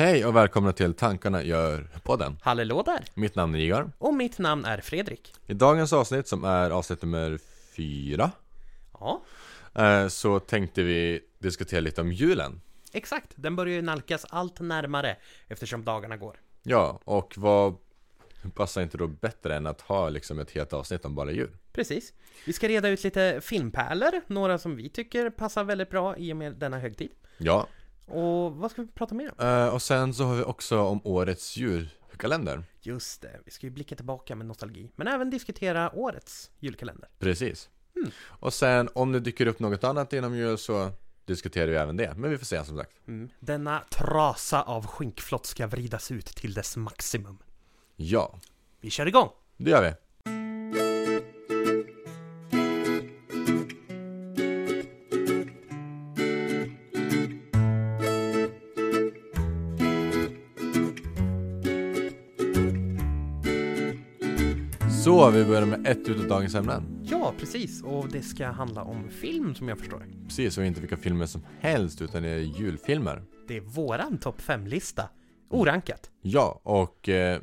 Hej och välkomna till Tankarna gör podden. Hallå där! Mitt namn är Igor. Och mitt namn är Fredrik. I dagens avsnitt som är avsnitt nummer fyra Ja, eh, så tänkte vi diskutera lite om julen. exakt. Den börjar ju nalkas allt närmare eftersom dagarna går. Ja, och vad passar inte då bättre än att ha liksom ett helt avsnitt om bara jul? Precis. Vi ska reda ut lite filmpärlor, några som vi tycker passar väldigt bra i och med denna högtid. Ja, Och vad ska vi prata mer om? eh, och sen så har vi också om årets julkalender. Just det, vi ska ju blicka tillbaka med nostalgi, men även diskutera årets julkalender. Precis. Mm. Och sen om det dyker upp något annat inom jul så diskuterar vi även det. Men vi får se som sagt. Mm. Denna trasa av skinkflott ska vridas ut till dess maximum. Ja, Vi kör igång! det gör vi. Så, vi börjar med ett utav dagens ämnen. Ja, precis. Och det ska handla om film som jag förstår. Precis, och inte vilka filmer som helst, utan det är julfilmer. Det är våran topp 5-lista. Orankat. Ja, och eh,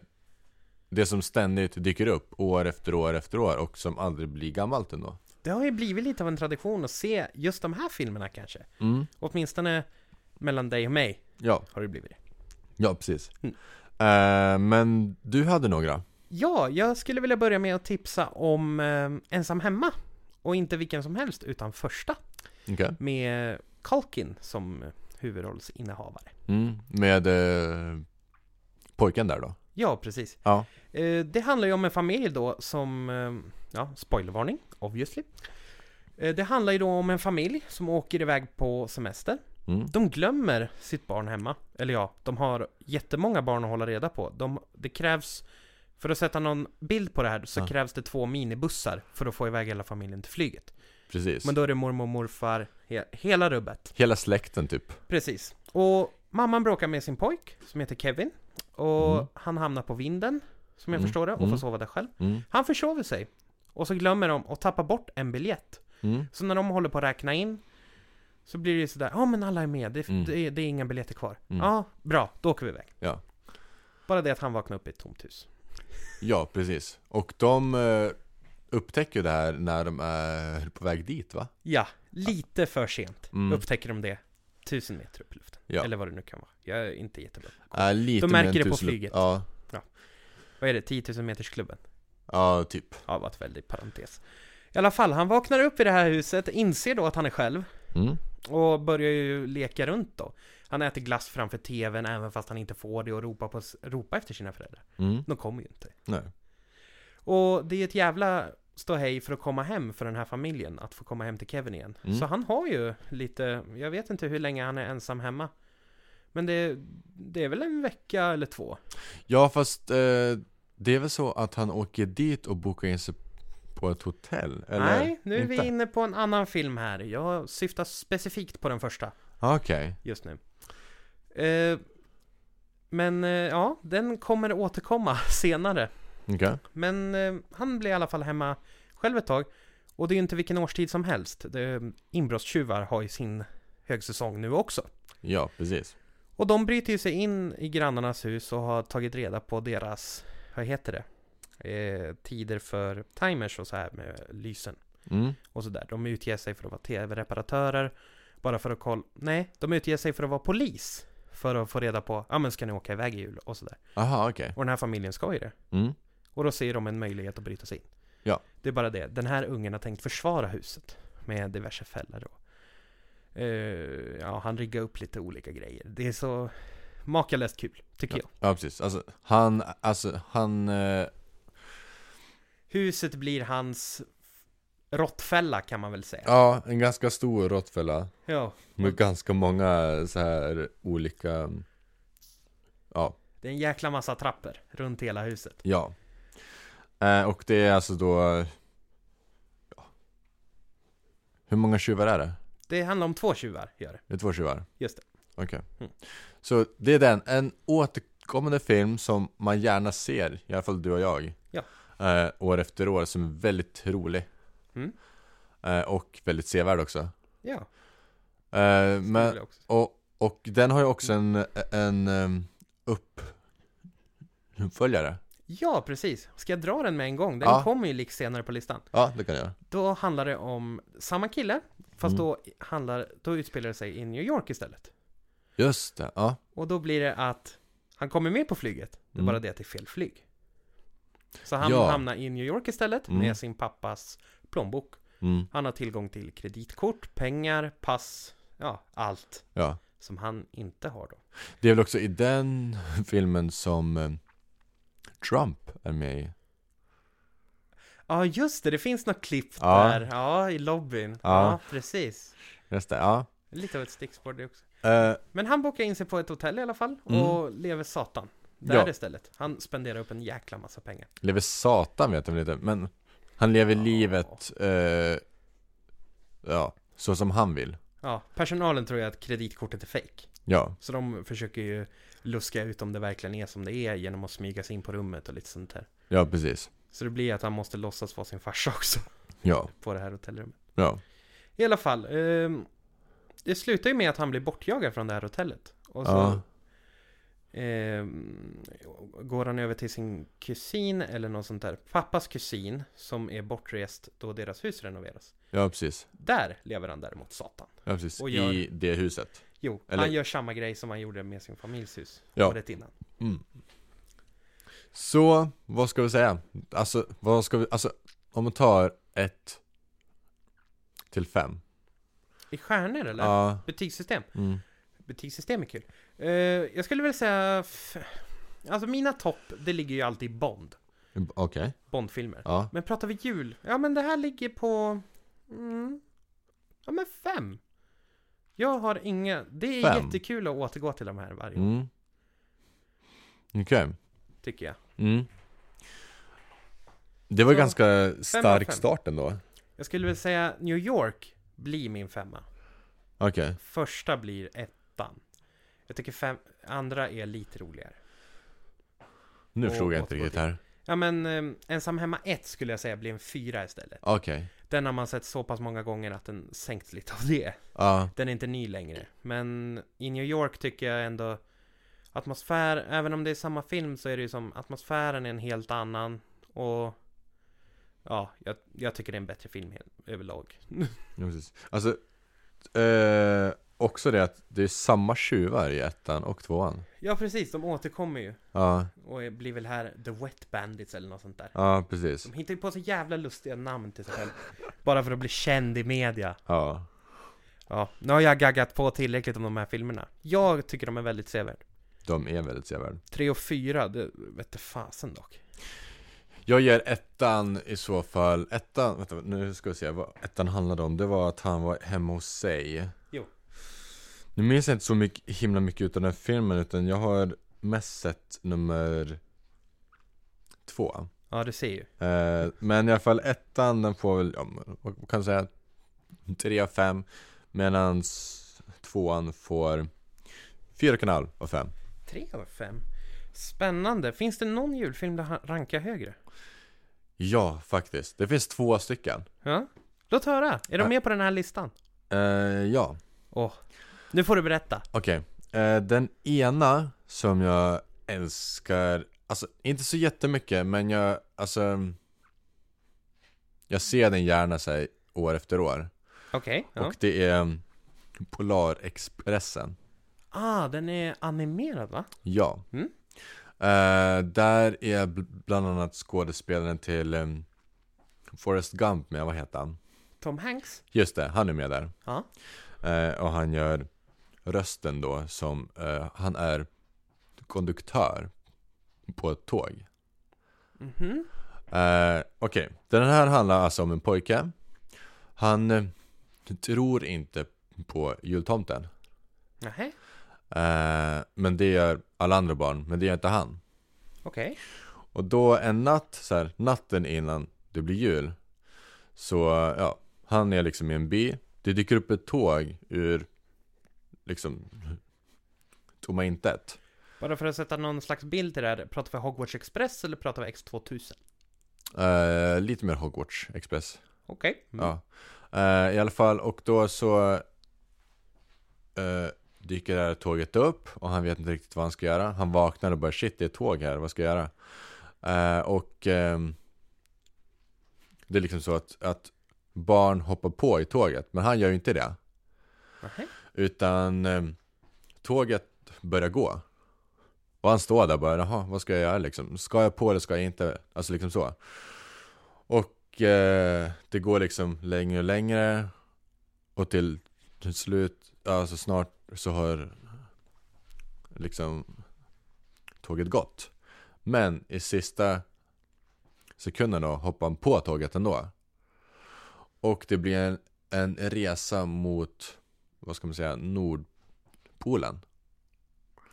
det som ständigt dyker upp år efter år efter år och som aldrig blir gammalt ändå. Det har ju blivit lite av en tradition att se just de här filmerna kanske. Mm. Åtminstone mellan dig och mig Ja, har det blivit det. ja precis. Mm. Eh, men du hade några? Ja, jag skulle vilja börja med att tipsa om eh, Ensam Hemma. Och inte vilken som helst, utan första. Okej. Med Culkin som huvudrollsinnehavare. Mm. Med eh, pojken där då? Ja, precis. Ja. Eh, det handlar ju om en familj då som, eh, ja, spoilervarning, obviously. Eh, det handlar ju då om en familj som åker iväg på semester. Mm. De glömmer sitt barn hemma. Eller ja, de har jättemånga barn att hålla reda på. De, det krävs, för att sätta någon bild på det här, så Ja. krävs det två minibussar för att få iväg hela familjen till flyget. Precis. Men då är det mormor och morfar, he, hela rubbet. Hela släkten typ. Precis. Och mamman bråkar med sin pojk, som heter Kevin. Och Mm. han hamnar på vinden, som jag Mm. förstår det, och Mm. får sova där själv. Mm. Han försover sig. Och så glömmer de att tappa bort en biljett. Mm. Så när de håller på att räkna in Så blir det ju sådär, ja men alla är med, det, Mm. det, det är inga biljetter kvar. Ja, bra, då åker vi iväg. Ja. Bara det att han vaknar upp i ett tomt hus. Ja, precis. Och de eh, upptäcker det här när de är på väg dit va? Ja, lite för sent Mm. upptäcker de det. Tusen meter upp i luften. Ja. Eller vad det nu kan vara. Jag är inte jättebra. Äh, lite De märker det på flyget. Ja, Vad är det? 10 000 meters klubben? ja typ. Ja, var ett väldigt parentes. I alla fall, han vaknar upp i det här huset, inser då att han är själv. Mm. Och börjar ju leka runt då. Han äter glass framför tvn även fast han inte får det och ropar, på, ropa efter sina föräldrar. Mm. De kommer ju inte. Nej. Och det är ett jävla ståhej för att komma hem för den här familjen, att få komma hem till Kevin igen. Mm. Så han har ju lite, jag vet inte hur länge han är ensam hemma. Men det, det är väl en vecka eller två. Ja, fast eh, det är väl så att han åker dit och bokar in sig på ett hotell? Eller? Nej, nu är inte? vi inne på en annan film här. Jag syftar specifikt på den första Ah, Okej. just nu. Eh, men eh, ja, den kommer återkomma senare. Okej. Men eh, han blir i alla fall hemma själv ett tag. Och det är ju inte vilken årstid som helst. Inbrottstjuvar har ju sin högsäsong nu också. Ja, precis. Och de bryter ju sig in i grannarnas hus och har tagit reda på deras, vad heter det? Eh, tider för timers och så här med lysen Mm. och sådär. De utger sig för att vara tv-reparatörer. Bara för att kolla, nej, de utger sig för att vara polis. För att få reda på, ja men ska ni åka iväg i jul och sådär. Aha, okej. Och den här familjen ska ju det. Mm. Och då ser de en möjlighet att bryta sig in. Ja. Det är bara det, den här ungen har tänkt försvara huset med diverse fällor och eh, ja, han riggar upp lite olika grejer. Det är så makalöst kul, tycker jag. Ja, precis. Alltså, han, alltså, han... Eh, Huset blir hans råttfälla kan man väl säga. ja, en ganska stor råttfälla. Ja, Med ganska många så här olika... Ja, det är en jäkla massa trappor runt hela huset. ja. Eh, och det är alltså då... Ja. Hur många tjuvar är det? Det handlar om två tjuvar, gör det. Det är två tjuvar? Just det. Okej. Mm. Så det är den, en återkommande film som man gärna ser, i alla fall du och jag. Ja. Eh, år efter år, som är väldigt rolig. Mm. Eh, och väldigt sevärd också. Ja, Eh, men, också. och Och den har ju också en, en um, upp... uppföljare. Ja, precis. Ska jag dra den med en gång? Den Ja. kommer ju lite senare på listan. Ja, det kan jag göra. Då handlar det om samma kille, fast Mm. då, handlar, då utspelar det sig i New York istället. Just det, ja. Och då blir det att han kommer med på flyget, det är Mm. bara det att det är fel flyg. Så han Ja. hamnar i New York istället Mm. med sin pappas plånbok. Mm, Han har tillgång till kreditkort, pengar, pass, ja, allt ja. som han inte har då. Det är väl också i den filmen som eh, Trump är med i. Ja, just det, det finns något klipp Ja. där, ja, i lobbyn. Ja, Ja. precis. Just det, ja. Lite av ett stickspår det också. Eh, Men han bokar in sig på ett hotell i alla fall Mm. och lever satan. Där Ja. istället. Han spenderar upp en jäkla massa pengar. lever Satan vet jag väl inte, men han lever Ja. livet, eh, ja, så som han vill. Ja, personalen tror ju att kreditkortet är fake. Ja, Så de försöker ju luska ut om det verkligen är som det är genom att smyga sig in på rummet och lite sånt där. ja precis. Så det blir att han måste låtsas vara sin farsa också Ja, på det här hotellrummet. ja. I alla fall, ehm, det slutar ju med att han blir bortjagad från det här hotellet. Och så Ja. Ehm, går han över till sin kusin eller något sånt där. Pappas kusin som är bortrest då deras hus renoveras. Ja, precis. Där lever han däremot Satan. Ja, precis. Och gör- I det huset. Jo, Eller- han gör samma grej som han gjorde med sin familjs hus Ja. året innan. Mm. Så, vad ska vi säga? Alltså, vad ska vi, alltså, om man tar ett till fem. I stjärnor eller? Ja. Betygssystem? Mm. Betygssystem är kul. Eh, jag skulle väl säga... Alltså mina topp, det ligger ju alltid i Bond. Okej. Bondfilmer. Ja. Men pratar vi jul? Ja men det här ligger på... Mm, ja men fem. Jag har inga... Det är Fem? jättekul att återgå till de här varje år, Mm. Okej. tycker jag. Mm. Det var Så, ganska stark start ändå. Jag skulle väl säga New York blir min femma. Okej. Första blir ettan. Jag tycker fem, andra är lite roligare. Nu Och förstod jag inte riktigt här. Ja men eh, Ensam Hemma 1 skulle jag säga blir en fyra istället. Okej. Den har man sett så pass många gånger att den sänkts lite av det. Ja. Den är inte ny längre. Men i New York tycker jag ändå Atmosfär, även om det är samma film så är det ju som atmosfären är en helt annan och Ja, jag, jag tycker det är en bättre film överlag. Ja, precis. Alltså, eh, också det att det är samma tjuvar i ettan och tvåan. Ja precis, de återkommer ju Ja, och blir väl här The Wet Bandits eller något sånt där. ja precis. De hittar ju på så jävla lustiga namn till sig själv. Bara för att bli känd i media. Ja. Ja, nu har jag gaggat på tillräckligt om de här filmerna. Jag tycker de är väldigt sevärda. De är väldigt sevärda. 3 och 4, det vette fasen dock. Jag ger ettan i så fall, ettan, vänta, nu ska vi se vad ettan handlade om. Det var att han var hemma hos sig. Nu minns jag inte så mycket, himla mycket utav den filmen, utan jag har mest sett nummer två. Ja, du ser ju. Eh, men i alla fall ettan, den får väl, ja, vad kan jag säga, tre av fem. Medan tvåan får fyra halv av fem. 3 av 5. Spännande. Finns det någon julfilm där rankar högre? Ja, faktiskt. Det finns två stycken. Ja? Låt höra. Är de med på den här listan? Eh, ja, Åh. Nu får du berätta. okej. Eh, den ena som jag älskar, alltså inte så jättemycket, men jag, alltså Jag ser den gärna sig år efter år. Okej. ja. Och det är mm, Polarexpressen. Ah, den är animerad va? Ja. Mm. Eh, där är bl- bland annat skådespelaren till um, Forrest Gump med, vad heter han? Tom Hanks? Just det, han är med där. Ja. Eh, och han gör rösten då som, eh, han är konduktör på ett tåg. Mhm. Eh, Okej, den här handlar alltså om en pojke. Han eh, tror inte på jultomten. Nähä. Eh, men det gör alla andra barn, men det gör inte han. Okej. Och då en natt, så här, natten innan det blir jul Så, ja, han är liksom i en by Det dyker upp ett tåg ur Liksom Tomma intet Bara för att sätta någon slags bild till det här. Pratar vi Hogwarts Express eller pratar vi X2000? eh, Lite mer Hogwarts Express Okej. Mm. Ja eh, I alla fall, och då så eh, dyker det här tåget upp och han vet inte riktigt vad han ska göra. Han vaknar och bara shit det är ett tåg här, vad ska jag göra? Och ehm, det är liksom så att, att barn hoppar på i tåget, men han gör ju inte det. Nähä. Utan eh, tåget börjar gå. Och han står där bara, jaha, vad ska jag göra liksom? Ska jag på eller ska jag inte? Alltså liksom så. Och eh, det går liksom längre och längre. Och till, till slut, alltså snart så har liksom tåget gått. Men i sista sekunden då hoppar han på tåget ändå. Och det blir en, en resa mot, vad ska man säga, Nordpolen.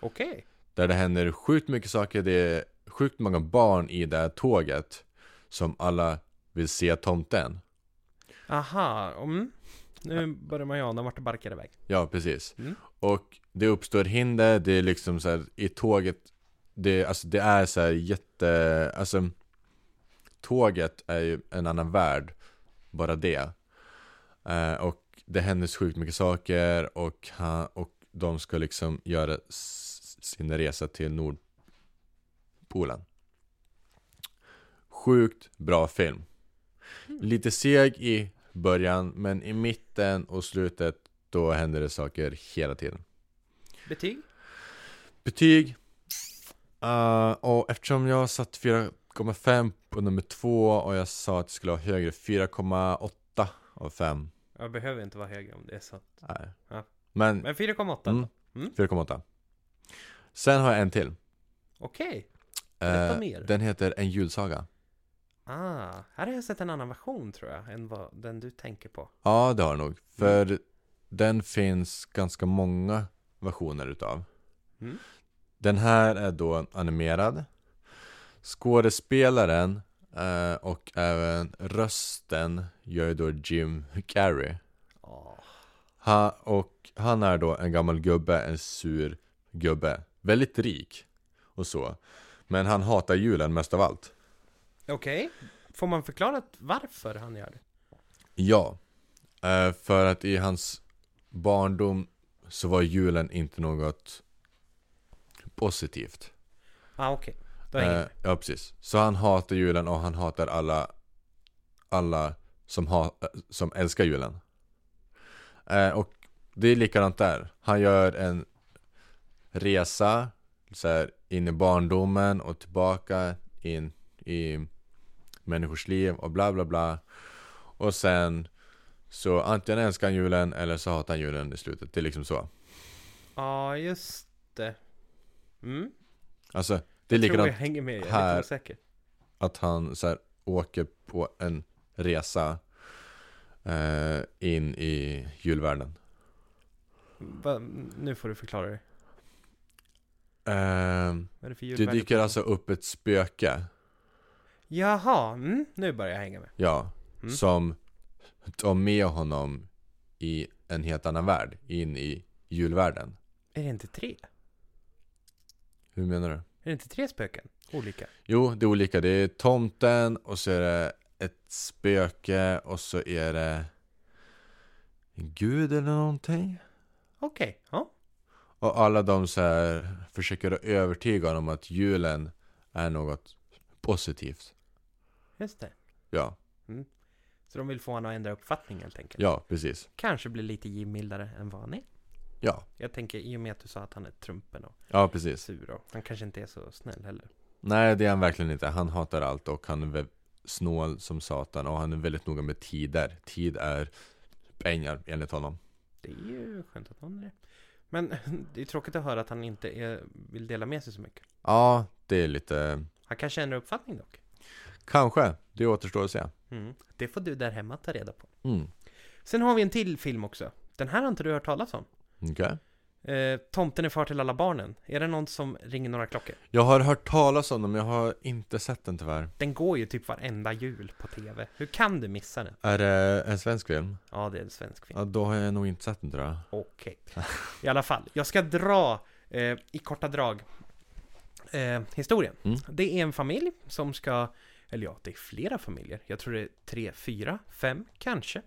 Okej. Där det händer sjukt mycket saker, det är sjukt många barn i det här tåget Som alla vill se tomten Aha, mm. Nu börjar man ju ana vart det barkar iväg. Ja, precis Mm. Och det uppstår hinder, det är liksom så här, i tåget Det, alltså, det är så här jätte, alltså Tåget är ju en annan värld Bara det eh, Och det händer sjukt mycket saker och, han, och de ska liksom göra sin resa till Nordpolen. Sjukt bra film. Lite seg i början men i mitten och slutet Då händer det saker hela tiden. Betyg? Betyg. Eh, Och eftersom jag satt 4,5 på nummer två Och jag sa att det skulle ha högre 4,8 av 5 Jag behöver inte vara högre om det är så. Nej Ja. Men Men 4,8 mm, Mm. 4,8 Sen har jag en till Okej. Eh, Berätta mer. Den heter En julsaga Ah, här har jag sett en annan version tror jag, än vad den du tänker på. Ja det har den nog För den finns ganska många versioner utav Mm. Den här är då animerad Skådespelaren eh, och även rösten gör ju då Jim Carrey Ah. ha, Och han är då en gammal gubbe, en sur gubbe Väldigt rik och så Men han hatar julen mest av allt Okej. Får man förklarat varför han gör det? Ja eh, För att i hans barndom så var julen inte något positivt Ah, okej. Då hänger Eh, ja, precis. Så han hatar julen och han hatar alla Alla som, ha, eh, som älskar julen eh, Och det är likadant där Han gör en resa så här, In i barndomen och tillbaka in i människors liv och bla bla bla Och sen Så antingen älskar han julen eller så hatar han julen i slutet Det är liksom så Ja, just det. Mm. Alltså det är likadant jag hänger med, jag är här. lite att han så här, åker på en resa eh, in i julvärlden. Va, nu får du förklara det. Eh, det det dyker alltså upp ett spöke, Jaha, mm, nu börjar jag hänga med. ja, Mm. som tar med honom i en helt annan värld, in i julvärlden. Är det inte tre? Hur menar du? Är det inte tre spöken? Olika? Jo, det är olika. Det är tomten och så är det ett spöke och så är det en gud eller någonting. Okej, ja. Och alla de så här försöker övertyga honom att julen är något positivt. Just det. Ja, Så de vill få honom att ändra uppfattning helt enkelt. ja precis. Kanske bli lite givmildare än vad han är. Ja, Jag tänker i och med att du sa att han är trumpen och ja precis. sur och han kanske inte är så snäll heller. Nej, det är han verkligen inte. Han hatar allt och han är vä- snål som satan och han är väldigt noga med tider. Tid är pengar enligt honom. Det är ju skönt att någon är det. Men det är tråkigt att höra att han inte är, vill dela med sig så mycket. Ja, det är lite... Han kanske ändrar uppfattning dock. Kanske. Det återstår att se. Mm. Det får du där hemma ta reda på. Mm. Sen har vi en till film också. Den här har inte du hört talas om. Okej. Eh, Tomten är far till alla barnen. Är det någon som ringer några klockor? Jag har hört talas om den men jag har inte sett den tyvärr. Den går ju typ varenda jul på TV. Hur kan du missa den? Är det en svensk film? Ja, det är en svensk film. Ja, då har jag nog inte sett den tror jag. Okej. I alla fall, jag ska dra eh, i korta drag eh, historien. Mm. Det är en familj som ska, eller ja, det är flera familjer. Jag tror det är tre, fyra, fem kanske.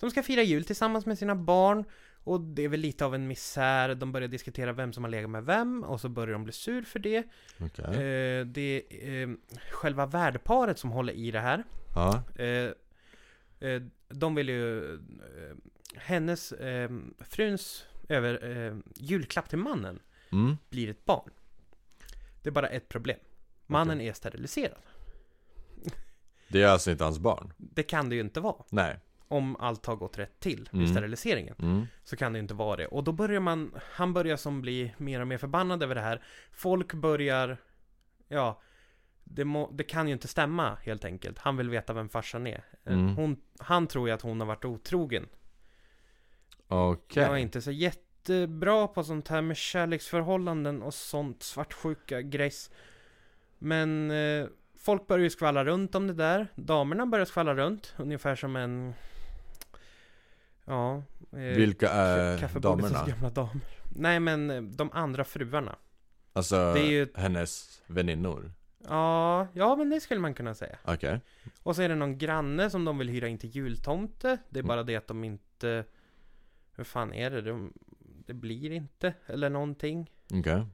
De ska fira jul tillsammans med sina barn Och det är väl lite av en misär, de börjar diskutera vem som har legat med vem och så börjar de bli sur för det. Okej. Eh, det är eh, själva värdparet som håller i det här. Ja. Eh, eh, de vill ju... Eh, hennes, eh, fruns över, julklapp till mannen Mm. blir ett barn. Det är bara ett problem. Mannen är steriliserad. Det är alltså inte hans barn? Det kan det ju inte vara. Nej. Om allt har gått rätt till vid Mm. steriliseringen. Mm. Så kan det inte vara det. Och då börjar man, han börjar som bli mer och mer förbannad över det här. Folk börjar, ja, det, må, det kan ju inte stämma helt enkelt. Han vill veta vem farsan är. Eh, Mm. Hon, han tror ju att hon har varit otrogen. Okej. Jag är inte så jättebra på sånt här med kärleksförhållanden och sånt svartsjuka grejs. Men eh, folk börjar ju skvallra runt om det där. Damerna börjar skvallra runt, ungefär som en... Ja... Eh, Vilka är damerna? gamla damer. Nej men eh, de andra fruarna. Alltså Det är ju- hennes väninnor? Ja, ja men det skulle man kunna säga. Okej. Och så är det någon granne som de vill hyra in till jultomte. Det är bara det att de inte... Hur fan är det? De, det blir inte, eller någonting. Okej.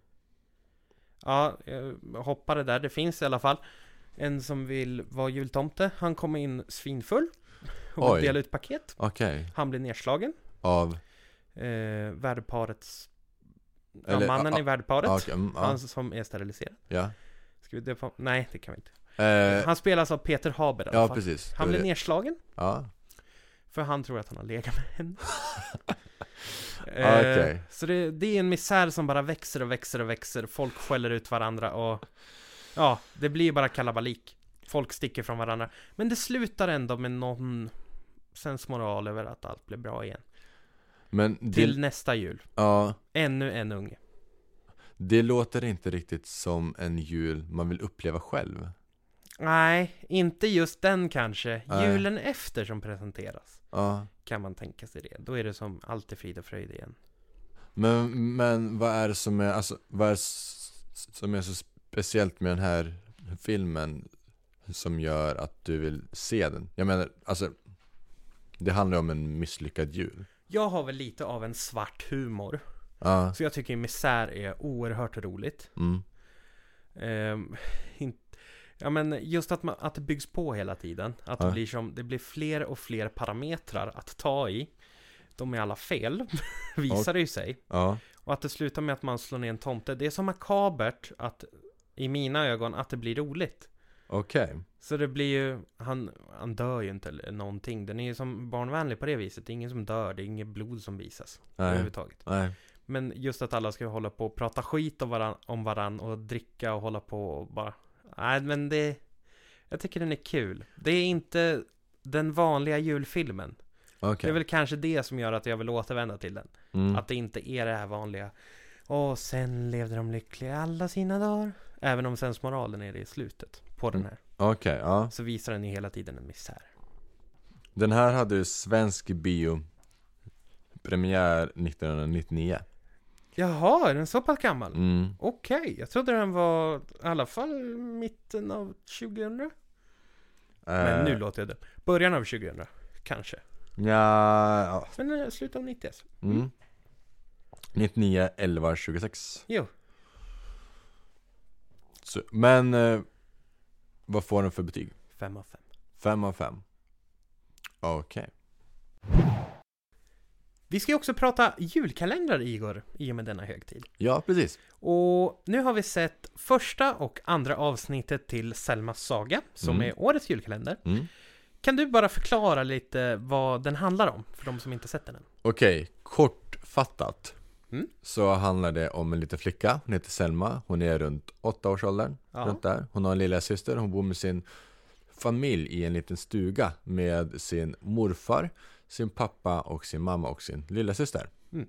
Ja, jag hoppade där. Det finns i alla fall en som vill vara jultomte. Han kommer in svinfull och Oj. dela ut paket. Okej. Han blir nedslagen. Av? Eh, värdparets... Ja, Eller- mannen ja, i värdparet. Ja, okej, mm, ja. Han som är steriliserad. ja. Ska vi döpa Nej, det kan vi inte. Eh, Han spelas av Peter Haber i alla ja, fall. precis. Han var det. nedslagen. Ja. För han tror att han har legat med henne. Ah, okej. Eh, Så det, det är en misär som bara växer och växer och växer. Folk skäller ut varandra och... Ja, det blir bara kalabalik. Folk sticker från varandra. Men det slutar ändå med någon sensmoral över att allt blir bra igen. Men det, Till nästa jul. ja, Ännu en unge. det låter inte riktigt som en jul man vill uppleva själv. Nej, inte just den kanske. Nej. Julen efter som presenteras. Ja. Kan man tänka sig det. Då är det som allt är frid och fröjd igen. Men, men vad är det som är, alltså, vad är s- som är så speciellt med den här filmen som gör att du vill se den? Jag menar, alltså Det handlar om en misslyckad jul Jag har väl lite av en svart humor. Ja, Så jag tycker misär är oerhört roligt. mm, Ehm, ja men just att, man, att det byggs på hela tiden. Att det Ja. blir som, det blir fler och fler parametrar att ta i. De är alla fel, visar det ju sig. ja, Och att det slutar med att man slår ner en tomte. Det är så makabert att, i mina ögon, att det blir roligt. Okej Så det blir ju, han, han dör ju inte eller någonting. Den är ju som barnvänlig på det viset. Det är ingen som dör, det är inget blod som visas. Nej, Överhuvudtaget. nej, Men just att alla ska hålla på och prata skit om varann, om varann och dricka och hålla på och bara Nej men det Jag tycker den är kul Det är inte den vanliga julfilmen Det okej är väl kanske det som gör att jag vill återvända till den mm. Att det inte är det här vanliga Och sen levde de lyckliga alla sina dagar Även om sensmoralen är det i slutet På den här Okej, ja Så visar den ju hela tiden en misär Den här hade ju svensk bio Premiär 1999 Jaha, är den så pass gammal? mm. Okej, jag trodde den var i alla fall mitten av 2000 Men nu Eh, låter jag det. Början av 2000, kanske. Ja, ja. Men eh, slutet av 90 alltså. Mm. 99, 11, 26 Jo. Så, Men eh, Vad får den för betyg? 5 av 5. 5 av 5 Okej Vi ska ju också prata julkalendrar, Igor, i och med denna högtid. Ja, precis Och nu har vi sett första och andra avsnittet till Selmas saga, som Mm. är årets julkalender. mm. Kan du bara förklara lite vad den handlar om, för de som inte sett den än? Okej, kortfattat Mm. Så handlar det om en liten flicka, hon heter Selma Hon är runt 8-årsåldern, Ja. runt där Hon har en lilla syster. hon bor med sin familj i en liten stuga Med sin morfar, sin pappa och sin mamma och sin lilla syster. Mm.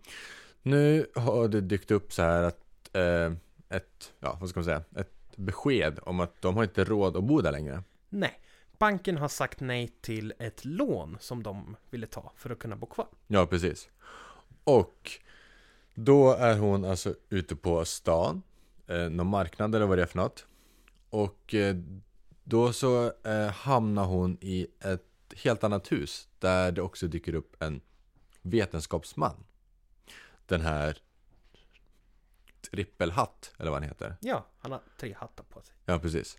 Nu har det dykt upp så här att eh, Ett, ja vad ska man säga, ett besked om att de har inte råd att bo där längre Nej. Banken har sagt nej till ett lån som de ville ta för att kunna bo kvar. Ja, precis. Och då är hon alltså ute på stan, eh, någon marknad eller vad det är för något. Och eh, då så eh, hamnar hon i ett helt annat hus där det också dyker upp en vetenskapsman. den här trippelhatt, eller vad han heter. Ja, han har tre hattar på sig. Ja, precis.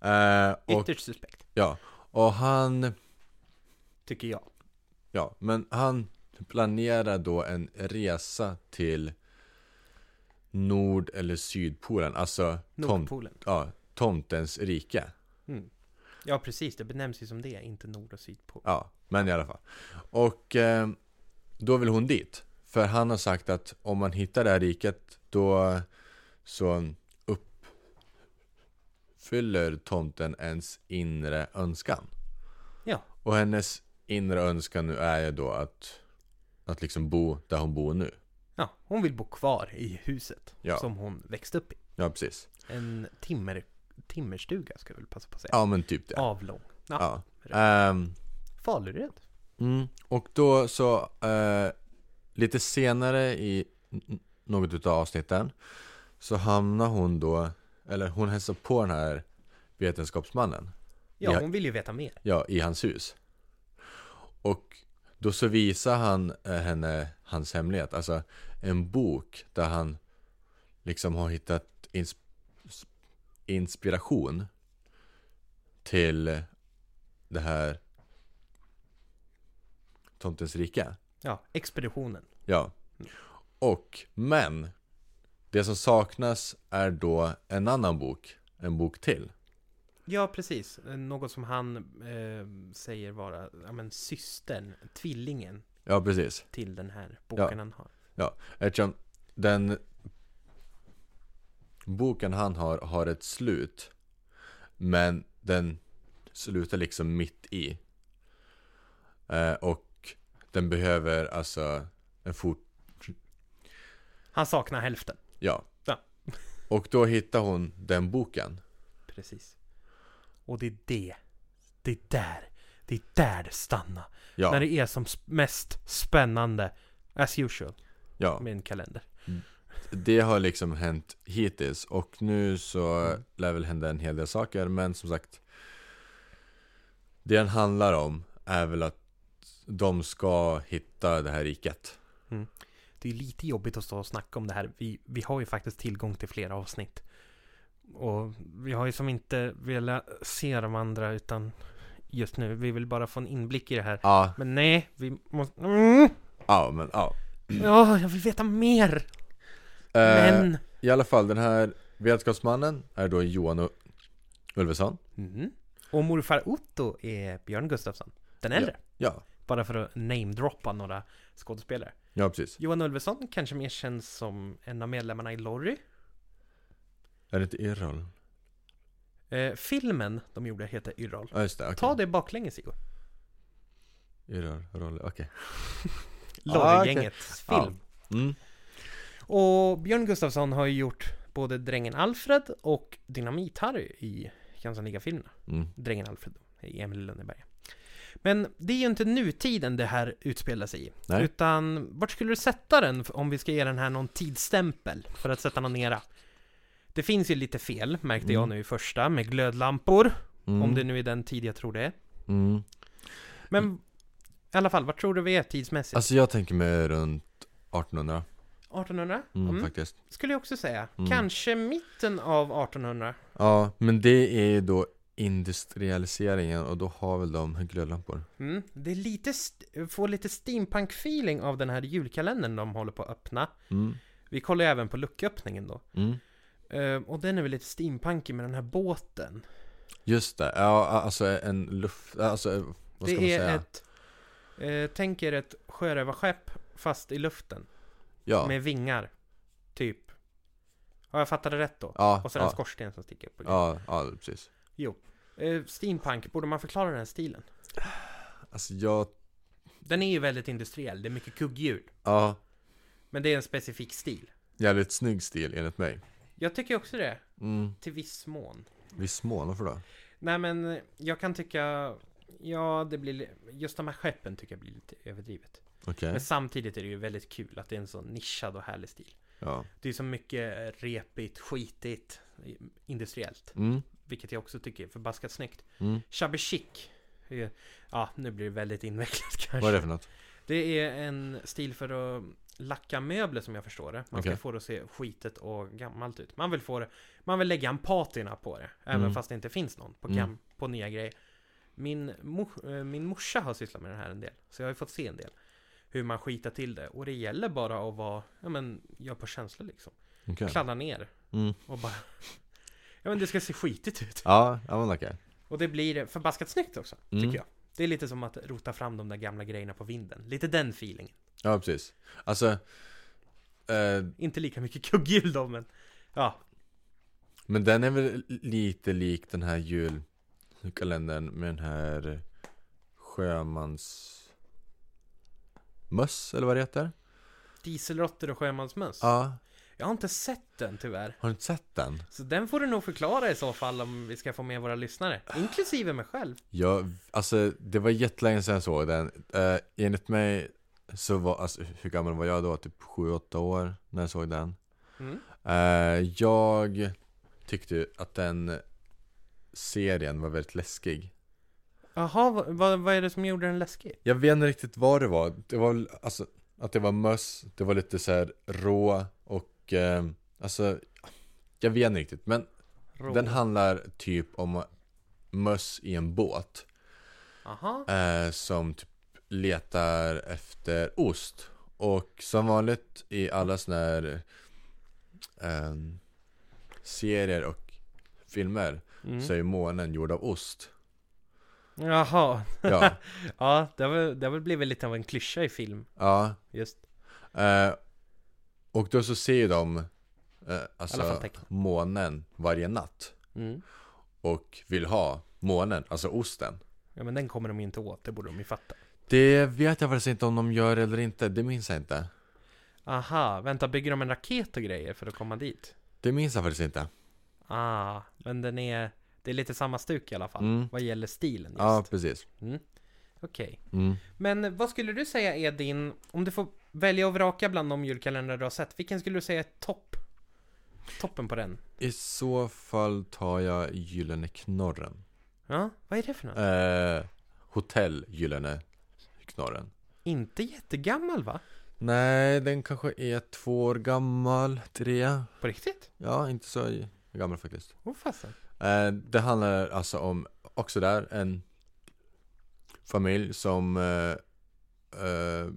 Ja. Eh, Ytterst suspekt, ja, och han, tycker jag. ja, men han planerar då en resa till Nord eller Sydpolen, alltså tom, Nordpolen. ja, tomtens rike. Mm. Ja, precis. Det benämns ju som det, inte Nord och Sydpol. Ja, men i alla fall. Och eh, då vill hon dit. För han har sagt att om man hittar det här riket då så uppfyller tomten ens inre önskan. Ja. Och hennes inre önskan nu är ju då att, att liksom bo där hon bor nu. Ja, hon vill bo kvar i huset Ja. som hon växte upp i. Ja, precis. En timmer, timmerstuga ska jag väl passa på att säga. Ja, men typ det. Avlång. Ja. Ja. Ehm, Faluröd. Mm. Och då så eh, lite senare i något utav avsnitten så hamnar hon då, eller hon hälsar på den här vetenskapsmannen. Ja, Ja. hon vill ju veta mer. Ja, i hans hus. Och då så visar han eh, henne hans hemlighet, alltså en bok där han liksom har hittat ins- inspiration till det här Tomtens rike. Ja, expeditionen. Ja. Och, men det som saknas är då en annan bok, en bok till. Ja, precis. Något som han eh, säger vara ja, men, systern, tvillingen Ja, precis. till den här boken Ja. han har. Eftersom den boken han har, har ett slut. Men den slutar liksom mitt i. Eh, och den behöver alltså en fort... Han saknar hälften. Ja. Ja. Och då hittar hon den boken. Precis. Och det är det. Det är där. Det är där det stannar. Ja. När det är som mest spännande. As usual. ja. Med en kalender. Det har liksom hänt hittills och nu så Mm. lär väl hända en hel del saker men som sagt Det den handlar om är väl att de ska hitta det här riket Det är lite jobbigt att stå och snacka om det här. Vi, vi har ju faktiskt tillgång till flera avsnitt. Och vi har ju som inte velat se de andra utan just nu. Vi vill bara få en inblick i det här. Ja, Men nej, vi måste... Mm, ja men ja ja, jag vill veta mer! eh, Men... I alla fall den här vetenskapsmannen är då Johan Ulveson Mm. Och morfar Otto är Björn Gustafsson. Den äldre. Ja, Bara för att namedroppa några skådespelare. ja precis Johan Ulveson kanske mer känns som en av medlemmarna i Lorry. Är det inte Yrrol? Eh, filmen de gjorde heter Yrrol. Ja just det, okej Ta det baklänges Igor. Yrrol, Rolle, okej Lorry-gängets Ja. film. mm. Och Björn Gustafsson har ju gjort både Drängen Alfred och Dynamit-Harry i Jönssonliga-filmerna. Mm. Drängen Alfred i Emil Lönneberga. Men det är ju inte nutiden det här utspelar sig i. Nej. Utan vart skulle du sätta den om vi ska ge den här någon tidsstämpel för att sätta någon nera? Det finns ju lite fel, märkte jag Mm. nu i första, med glödlampor. Mm. Om det nu är den tid jag tror det är. mm. Men i alla fall, vart tror du vi är tidsmässigt? Alltså jag tänker mig runt 1800 1800? mm, Mm. faktiskt Skulle jag också säga. Mm. Kanske mitten av 1800. Ja, men det är ju då industrialiseringen och då har väl de glödlampor Mm. Det är lite, får lite steampunk-feeling av den här julkalendern de håller på att öppna. Vi kollar ju även på lucköppningen då. Mm. Eh, och den är väl lite steampunkig med den här båten. Just det, ja alltså en luft, alltså vad ska det man är säga? ett, eh, tänk er ett sjörövarskepp fast i luften. ja, Med vingar. Typ. Har jag fattat det rätt då? ja, Och så en ja, skorsten som sticker upp. ja, ja, precis Eh, steampunk, borde man förklara den här stilen? Alltså jag, Den är ju väldigt industriell, det är mycket kugghjul. ja, Men det är en specifik stil. jävligt snygg stil enligt mig Jag tycker också det, mm. till viss mån. Viss mån, varför då? Nej men, jag kan tycka... Ja, det blir... li- Just de här skeppen tycker jag blir lite överdrivet. Okej, Men samtidigt är det ju väldigt kul att det är en så nischad och härlig stil. ja Det är så mycket repigt, skitigt, industriellt. mm. Vilket jag också tycker är förbaskat snyggt. Mm. Shabby chic. Ja, nu blir det väldigt invecklat kanske. Vad är det för något? Det är en stil för att lacka möbler som jag förstår det. Man ska Okej. få det att se skitet och gammalt ut. Man vill få det, man vill lägga en patina på det. Även Mm. fast det inte finns någon på, Mm. gam, på nya grejer. Min, mor, eh, min morsa har sysslat med det här en del. Så jag har ju fått se en del. Hur man skitar till det. Och det gäller bara att vara, ja men, gör på känslor liksom. Okej. Kladda ner Mm. och bara... Ja men det ska se skitigt ut. Ja, ja men okej. Och det blir förbaskat snyggt också, Mm. tycker jag. Det är lite som att rota fram de där gamla grejerna på vinden. Lite den feelingen. Ja, precis. Alltså, eh, Inte lika mycket kugghjul då, men... Ja, men den är väl lite lik den här julkalendern med den här sjömans... Möss, eller vad det heter? dieselråttor och sjömansmöss. Ja, Jag har inte sett den tyvärr. har du inte sett den? Så den får du nog förklara i så fall om vi ska få med våra lyssnare. Inklusive mig själv. Ja, alltså det var jättelänge sedan jag såg den. Eh, enligt mig så var, alltså hur gammal var jag då? Typ 7-8 år när jag såg den. Mm. Eh, jag tyckte att den serien var väldigt läskig. Jaha, vad, vad, vad är det som gjorde den läskig? Jag vet inte riktigt vad det var. Det var alltså att det var möss, det var lite så här rå och eh, alltså jag vet inte riktigt. Men Rå. den handlar typ om möss i en båt. Aha. eh, som typ letar efter ost. Och som vanligt i alla såna här eh, serier och filmer Mm. så är ju månen gjord av ost. Jaha. Ja, Ja, det har, väl, det har väl blivit lite av en klyscha i film. ja. Just. Eh, och då så ser ju de eh, alltså månen varje natt. Mm. Och vill ha månen, alltså osten. Ja, men den kommer de ju inte åt. Det borde de ju fatta. Det vet jag faktiskt inte om de gör eller inte, det minns jag inte. Aha, vänta, bygger de en raket och grejer för att komma dit? Det minns jag faktiskt inte. Ah, men den är... Det är lite samma stuk i alla fall. Mm. Vad gäller stilen just. Ja, precis. Mm. Okej. Mm. Men vad skulle du säga är din... Om du får välja och vraka bland de julkalendrar du har sett. Vilken skulle du säga är topp? Toppen på den? I så fall tar jag Gyllene Knorren. Ja, vad är det för något? Eh, hotell Gyllene Knorren. Inte jättegammal va? Nej, den kanske är två år gammal, tre. På riktigt? Ja, inte så gammal faktiskt. Åh fasen. Eh, det handlar alltså om, också där, en familj som eh, eh,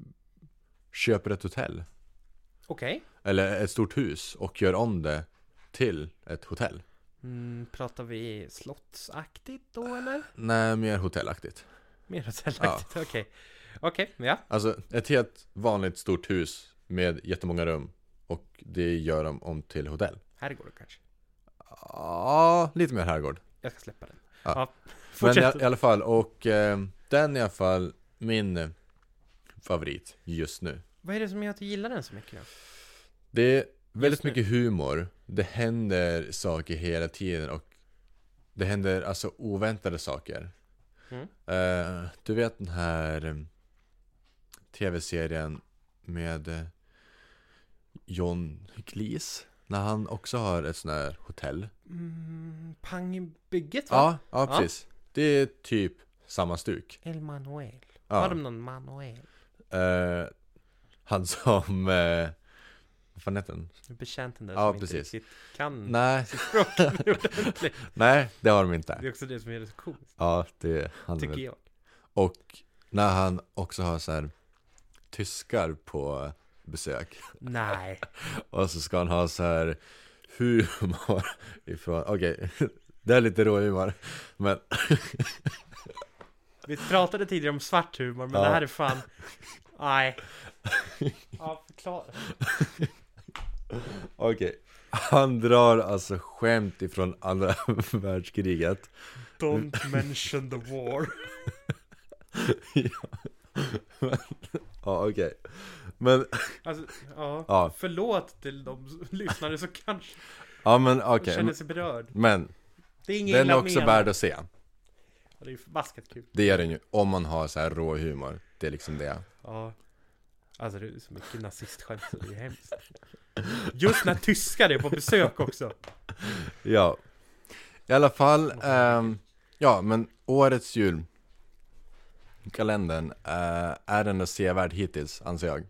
köper ett hotell. Okej. Eller ett stort hus och gör om det till ett hotell. Mm, pratar vi slottsaktigt då eller? Nej, mer hotellaktigt. Mer hotellaktigt? Okej. Okej, ja. Alltså ett helt vanligt stort hus med jättemånga rum och det gör de om till hotell. Herrgård kanske. Ja, lite mer herrgård. Jag ska släppa den. Ja. Ja. Men i, i alla fall, och eh, den i alla fall min eh, favorit just nu. Vad är det som gör att du gillar den så mycket då? Det är väldigt mycket humor. Det händer saker hela tiden och det händer alltså oväntade saker. Mm. Eh, du vet den här tv-serien med eh, John Cleese? När han också har ett sånt här hotell. Mm, pang i bygget va? Ja, ja Ja. precis. Det är typ samma stuk. El Manuel. Ja. Har de någon Manuel? Eh, han som... Eh, vad fan heter den? Betjänten där Ja, som precis. inte riktigt kan Nej, sitt språk nej, det har de Det inte. är också det som gör det så coolt, Ja, det han tycker väl. jag. Och när han också har så här tyskar på besök. Nej. Och så ska han ha så här humor ifrån, okej, det är lite råhumor. Men Vi pratade tidigare om svart humor, men Ja. det här är fan... Nej. Ja, förklara. okej, han drar alltså skämt ifrån andra världskriget. Don't mention the war. Ja, okej. Men, Alltså, ja. Ja. Förlåt till de lyssnare som kanske ja men okej. känner sig berörd. Men, Det är inget den är också menat. värd att se. Ja, Det är ju förbaskat kul. Det är den ju, om man har så här rå humor. Det är liksom det. Ja. Alltså det är så mycket nazistskämt så det är hemskt. Just när tyskar är på besök också. Ja. I alla fall, ehm, ja men årets julkalendern eh, är den sevärd hittills, anser jag.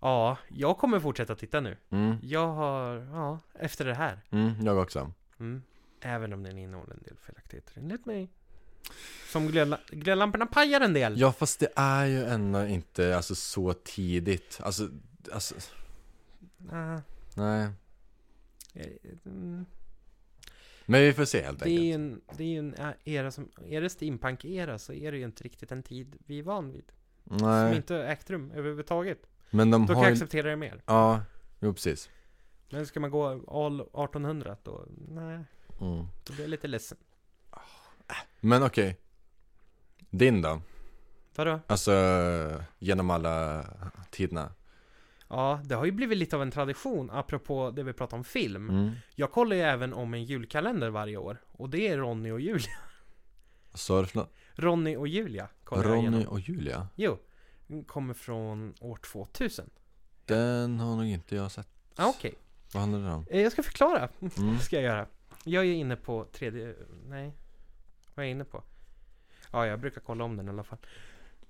Ja, jag kommer fortsätta titta nu. Mm, Jag har, ja, efter det här. mm, jag också. Mm. Även om den innehåller en del felaktigheter enligt mig. Som glödla- glödlamporna pajar en del. Ja, fast det är ju ändå inte alltså, så tidigt. Alltså, alltså Ah, nej. eh, mm. Men vi får se helt Det är ju enkelt. en, det är ju en era som, är det steampunk-era så är det ju inte riktigt en tid vi är van vid. Som Nej, inte har ägt rum överhuvudtaget. men de Då kan har jag ju... acceptera det mer. Ja, jo precis. Men ska man gå all 1800 då, nej, Mm. då blir jag lite ledsen. Men okej. Din då? Vadå? Alltså, genom alla tiderna? Ja, det har ju blivit lite av en tradition, apropå det vi pratade om film. Mm. Jag kollar ju även om en julkalender varje år. Och det är Ronny och Julia. Vad sa du för något? Ronny och Julia kollar jag Ronny igenom. och Julia? Jo, den kommer från år 2000. Den har nog inte jag sett. Ah, Okej, Vad handlar det om? Eh, jag ska förklara. Mm. ska jag göra. Jag är inne på tredje... Nej. Vad är jag inne på? Ja, jag brukar kolla om den i alla fall.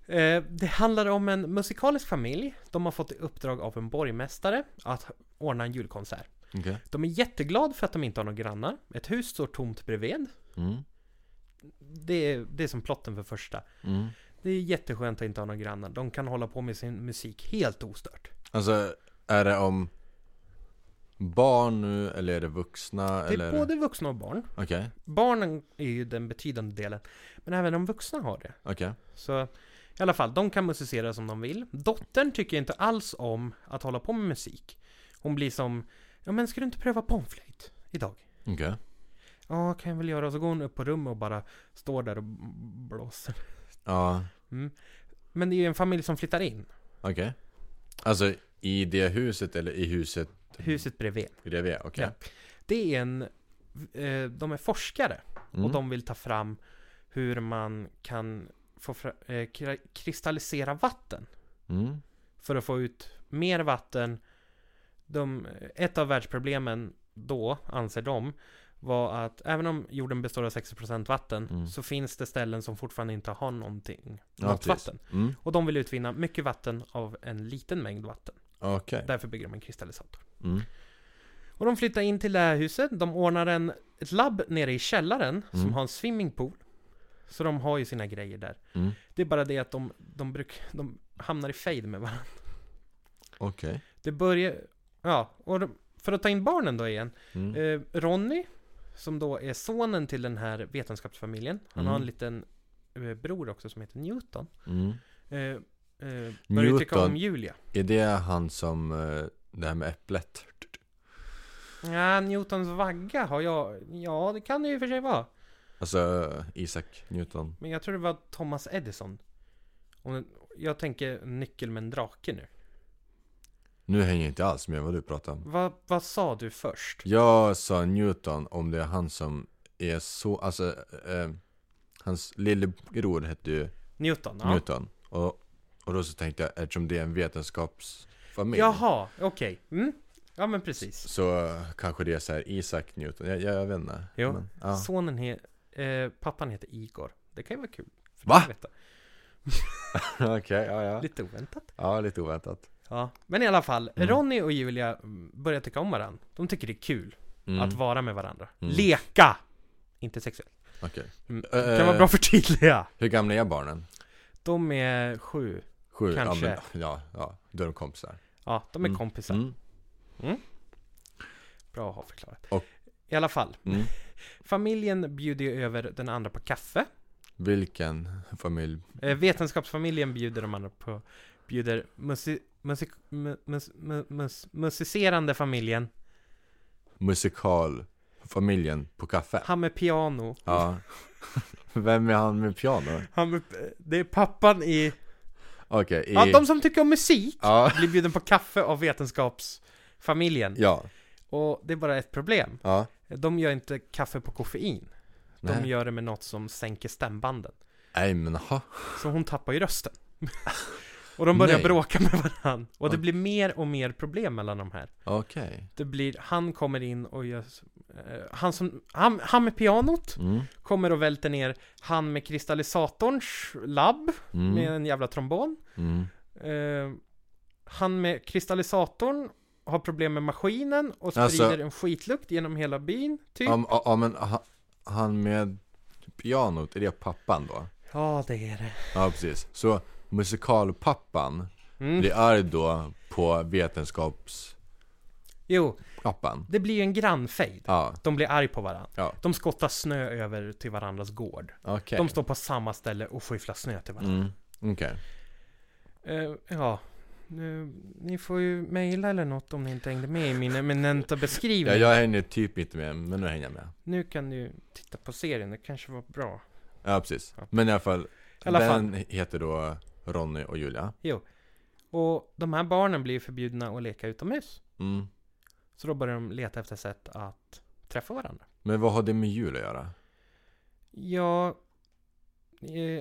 Eh, det handlar om en musikalisk familj. De har fått i uppdrag av en borgmästare att ordna en julkonsert. Okej. De är jätteglada för att de inte har några grannar. Ett hus står tomt bredvid. Mm. Det är, det är som plotten för första. Mm. Det är jätteskönt att inte ha några grannar. De kan hålla på med sin musik helt ostört. Alltså, är det om barn nu eller är det vuxna? Det eller är både vuxna och barn. Okej, Barnen är ju den betydande delen. Men även de vuxna har det. okej. Så i alla fall, de kan musicera som de vill. Dottern tycker inte alls om att hålla på med musik. Hon blir som, ja men ska du inte pröva pomflöjt idag? Okej. Ja, kan jag väl göra. Så går hon upp på rummet och bara står där och blåser. Ja, Mm. Men det är ju en familj som flyttar in. okej. Alltså, i det huset eller i huset Huset bredvid. bredvid? Okej. Ja. Det är en, eh, de är forskare. Mm. Och de vill ta fram hur man kan få eh, kri- kristallisera vatten. Mm. För att få ut mer vatten. De, ett av världsproblemen då, anser de, var att även om jorden består av 60% vatten Mm. så finns det ställen som fortfarande inte har någonting, Ja, något precis. vatten. Mm. Och de vill utvinna mycket vatten av en liten mängd vatten. Okej. Därför bygger de en kristallisator. Mm. Och de flyttar in till det här huset. De ordnar en, ett labb nere i källaren som Mm. har en swimmingpool. Så de har ju sina grejer där. Mm. Det är bara det att de, de, bruk, de hamnar i fejd med varandra. Okej. Det börjar... Ja, och de, för att ta in barnen då igen. Mm. Eh, Ronny, som då är sonen till den här vetenskapsfamiljen. Han har Mm. en liten eh, bror också som heter Newton. Mm. Eh, eh, börjar tycka om Julia. Är det han som, eh, det här med äpplet? Ja, Newtons vagga har jag... Ja, det kan det ju för sig vara. Alltså Isaac Newton. Men jag tror det var Thomas Edison. Och jag tänker nyckel med en drake nu. Nu hänger jag inte alls med vad du pratar om. Vad, vad sa du först? Jag sa Newton om det är han som är så, alltså eh, Hans lillebror hette ju Newton? Ja. Newton och, och då så tänkte jag, eftersom det är en vetenskapsfamilj Jaha, okej. Mm. Ja men precis. Så eh, kanske det är så här Isaac Newton, jag, jag, jag vet inte Jo. Men, ja. Sonen he, eh, pappan heter Igor. Det kan ju vara kul. för Va? Okej, ja ja Lite oväntat. Ja, lite oväntat Ja. Men i alla fall, Mm. Ronny och Julia mm, börjar tycka om varandra. De tycker det är kul mm. att vara med varandra. Mm. Leka! Inte sexuellt. Okej Mm. Eh, kan vara bra att förtydliga. Hur gamla är barnen? De är sju. Sju? Kanske. Ja, men, ja, ja, då är de kompisar Ja, de är Mm. kompisar. mm. Bra att ha förklarat. Och- I alla fall. Familjen bjuder ju över den andra på kaffe. Vilken familj? Eh, vetenskapsfamiljen bjuder de andra på Bjuder musi, musik, mu, mus, mu, mus, musicerande familjen Musikalfamiljen på kaffe? Han med piano Ja Vem är han med piano? Han med, Det är pappan i Okej, i... Ja, de som tycker om musik Ja, Blir bjuden på kaffe av vetenskapsfamiljen ja, Och det är bara ett problem ja De gör inte kaffe på koffein De Nej. gör det med något som sänker stämbanden Nej men ha. Så hon tappar ju rösten Och de börjar Nej. bråka med varandra Och det blir mer och mer problem mellan de här Okej Det blir, han kommer in och gör eh, han, som, han, han med pianot mm. kommer och välter ner Han med kristallisatorns labb Mm. med en jävla trombon Mm. eh, han med kristallisatorn har problem med maskinen och Alltså- sprider en skitlukt genom hela byn, typ. Ja, ja, men ha- han med pianot, är det pappan då? Ja, det är det. Ja, precis. Så musikalpappan Mm. blir arg då på vetenskapspappan. Jo, det blir ju en grannfejd. Ja, De blir arg på varandra. ja, De skottar snö över till varandras gård. okej. De står på samma ställe och skyfflar snö till varandra. Mm, okej. Eh, ja, nu, ni får ju mejla eller något om ni inte hängde med i min eminenta beskrivning. Ja, jag hänger typ inte med, men nu hänger jag med. Nu kan du titta på serien, det kanske var bra. Ja, precis. Ja. Men i alla fall, I alla den heter då Ronny och Julia. Jo. Och de här barnen blir förbjudna att leka utomhus. Mm. Så då börjar de leta efter sätt att träffa varandra. Men vad har det med jul att göra? Ja,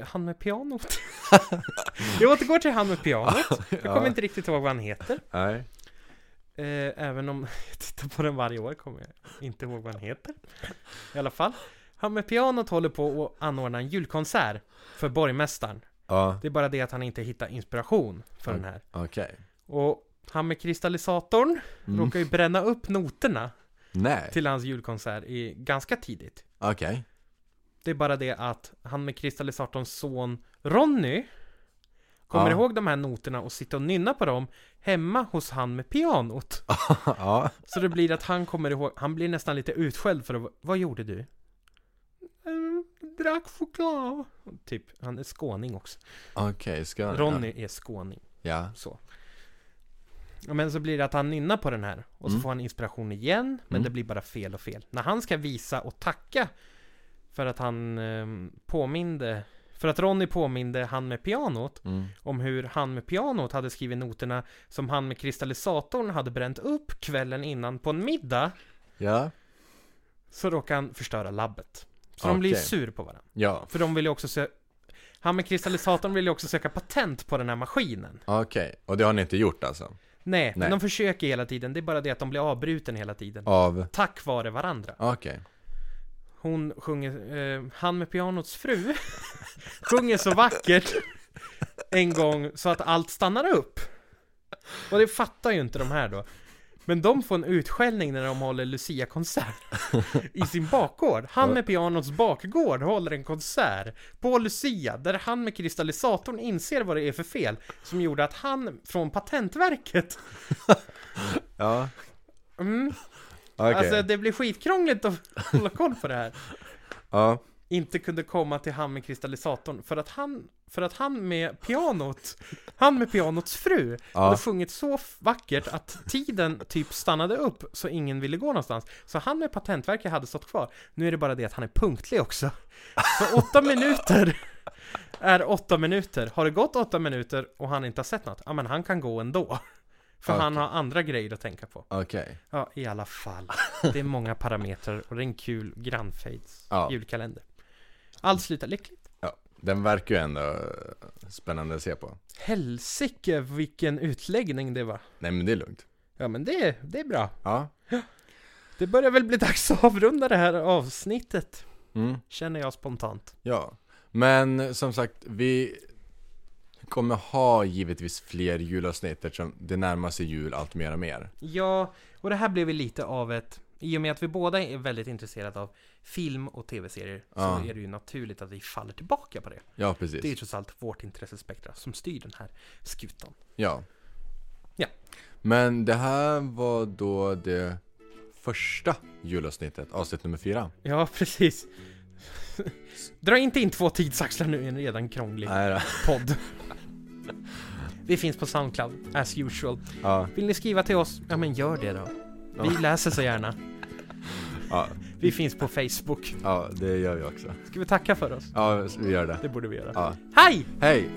han med pianot. jag återgår till han med pianot. Jag kommer inte riktigt ihåg vad han heter. Nej. Eh, även om jag tittar på den varje år kommer jag inte ihåg vad han heter. I alla fall. Han med pianot håller på att anordna en julkonsert för borgmästaren. Ja, Det är bara det att han inte hittar inspiration för Mm. den här. okej. Och han med kristallisatorn Mm. råkar ju bränna upp noterna Nej, till hans julkonsert i, ganska tidigt. okej. Det är bara det att han med kristallisatorns son Ronny kommer Ja. ihåg de här noterna och sitter och nynnar på dem hemma hos han med pianot. ja, Så det blir att han kommer ihåg, han blir nästan lite utskälld för att, vad gjorde du? "Mm, drack choklad. Typ, han är skåning också. okej, ska jag... Ronny är skåning, Ja, så. Ja, Men så blir det att han nynnar på den här och så Mm. får han inspiration igen, men Mm. det blir bara fel och fel. När han ska visa och tacka för att han eh, påminde, för att Ronny påminde han med pianot mm. om hur han med pianot hade skrivit noterna som han med kristallisatorn hade bränt upp kvällen innan på en middag Ja, Så råkar han förstöra labbet. Så de blir sur på varandra. ja, För de vill ju också sö- Han med kristallisatorn vill ju också söka patent på den här maskinen. okej. Och det har ni inte gjort alltså? Nej, men Nej. de försöker hela tiden. Det är bara det att de blir avbruten hela tiden. Av? Tack vare varandra. Okej. Hon sjunger, eh, han med pianots fru sjunger så vackert en gång så att allt stannar upp. Och det fattar ju inte de här då. Men de får en utskällning när de håller Lucia-konsert i sin bakgård. Han med pianots bakgård håller en konsert på Lucia där han med kristallisatorn inser vad det är för fel som gjorde att han från Patentverket Ja, mm, okej. Alltså det blir skitkrångligt att hålla koll på det här. Ja, inte kunde komma till han med kristallisatorn för att han, för att han med pianot, han med pianots fru, Ja. hade sjungit så vackert att tiden typ stannade upp så ingen ville gå någonstans. Så han med Patentverket hade stått kvar. Nu är det bara det att han är punktlig också. Så åtta minuter är åtta minuter. Har det gått åtta minuter och han inte har sett något, ja men han kan gå ändå. För han Okej. har andra grejer att tänka på. okej. Ja, i alla fall. Det är många parametrar och det är en kul grannfejds Ja. julkalender. Allt slutar lyckligt. Den verkar ju ändå spännande att se på. Helsike vilken utläggning det var. Nej men det är lugnt. Ja men det, det är bra. Ja. Det börjar väl bli dags att avrunda det här avsnittet. Mm. Känner jag spontant. Ja. Men som sagt, vi kommer ha givetvis fler julavsnitt eftersom det närmar sig jul allt mer och mer. Ja, och det här blev ju lite av ett i och med att vi båda är väldigt intresserade av film och tv-serier Ja. så är det ju naturligt att vi faller tillbaka på det. Ja, precis. Det är ju trots allt vårt intressespektra som styr den här skutan. Ja. Ja. Men det här var då det första julavsnittet, avsnitt nummer fyra. Ja, precis. Dra inte in två tidsaxlar nu i en redan krånglig Nej podd. Vi finns på Soundcloud, as usual. Ja. Vill ni skriva till oss? Ja men gör det då. Vi Ja. läser så gärna. Ja. Vi finns på Facebook. ja, det gör vi också. Ska vi tacka för oss? Ja, vi gör det. Det borde vi göra. Ja. Hej! Hej!